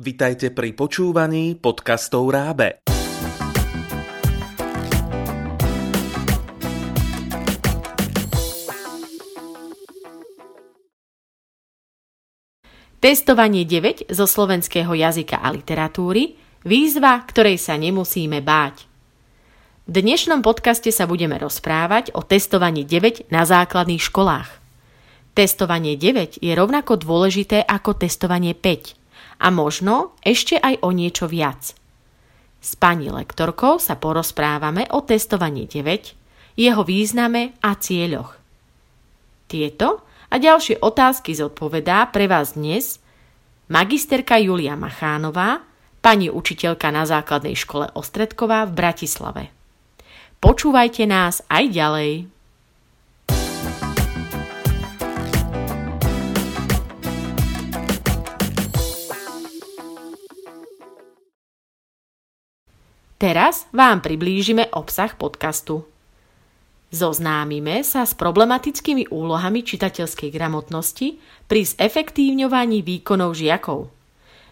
Vitajte pri počúvaní podcastov Rábe. Testovanie 9 zo slovenského jazyka a literatúry, výzva, ktorej sa nemusíme báť. V dnešnom podcaste sa budeme rozprávať o testovaní 9 na základných školách. Testovanie 9 je rovnako dôležité ako testovanie 5 a možno ešte aj o niečo viac. S pani lektorkou sa porozprávame o testovaní 9, jeho význame a cieľoch. Tieto a ďalšie otázky zodpovedá pre vás dnes magisterka Julia Machánová, pani učiteľka na základnej škole Ostredková v Bratislave. Počúvajte nás aj ďalej. Teraz vám priblížime obsah podcastu. Zoznámime sa s problematickými úlohami čitateľskej gramotnosti pri zefektívňovaní výkonov žiakov.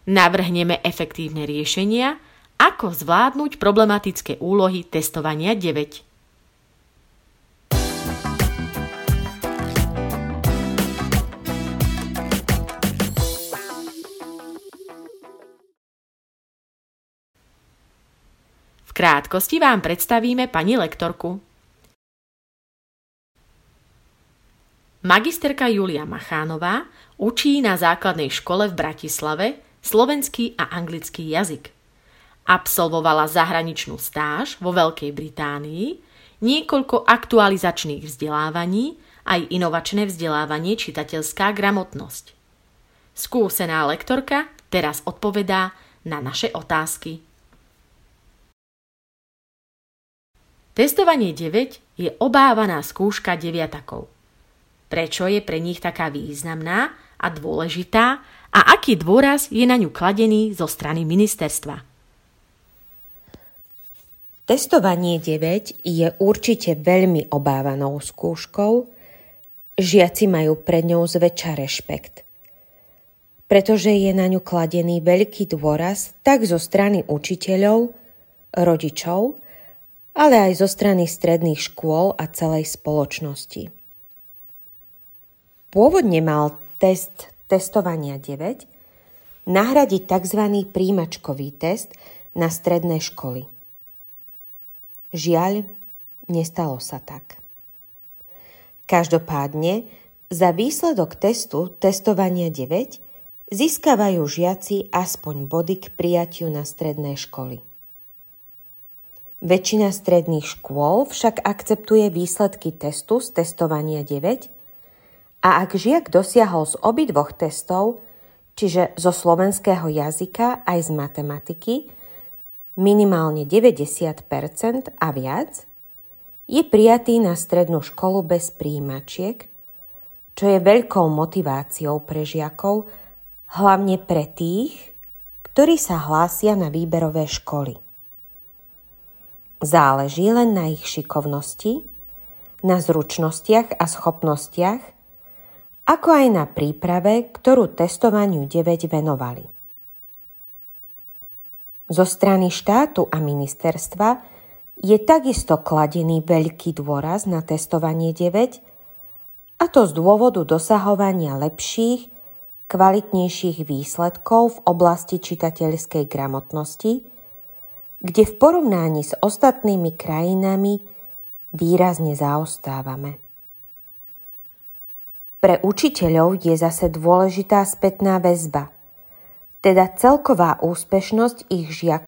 Navrhneme efektívne riešenia, ako zvládnuť problematické úlohy testovania 9. krátkosti vám predstavíme pani lektorku. Magisterka Julia Machánová učí na základnej škole v Bratislave slovenský a anglický jazyk. Absolvovala zahraničnú stáž vo Veľkej Británii, niekoľko aktualizačných vzdelávaní, aj inovačné vzdelávanie čitateľská gramotnosť. Skúsená lektorka teraz odpovedá na naše otázky. Testovanie 9 je obávaná skúška deviatakov – prečo je pre nich taká významná a dôležitá a aký dôraz je na ňu kladený zo strany ministerstva. Testovanie 9 je určite veľmi obávanou skúškou. Žiaci majú pred ňou zväčša rešpekt, pretože je na ňu kladený veľký dôraz tak zo strany učiteľov, rodičov, ale aj zo strany stredných škôl a celej spoločnosti. Pôvodne mal test testovania 9 nahradiť tzv. príjimačkový test na stredné školy. Žiaľ, nestalo sa tak. Každopádne, za výsledok testu testovania 9 získavajú žiaci aspoň body k prijatiu na stredné školy. Väčšina stredných škôl však akceptuje výsledky testu z testovania 9 a ak žiak dosiahol z obidvoch testov, čiže zo slovenského jazyka aj z matematiky, minimálne 90% a viac, je prijatý na strednú školu bez príjimačiek, čo je veľkou motiváciou pre žiakov, hlavne pre tých, ktorí sa hlásia na výberové školy. Záleží len na ich šikovnosti, na zručnostiach a schopnostiach, ako aj na príprave, ktorú testovaniu 9 venovali. Zo strany štátu a ministerstva je takisto kladený veľký dôraz na testovanie 9, a to z dôvodu dosahovania lepších, kvalitnejších výsledkov v oblasti čitateľskej gramotnosti, kde v porovnaní s ostatnými krajinami výrazne zaostávame. Pre učiteľov je zase dôležitá spätná väzba, teda celková úspešnosť ich žiakov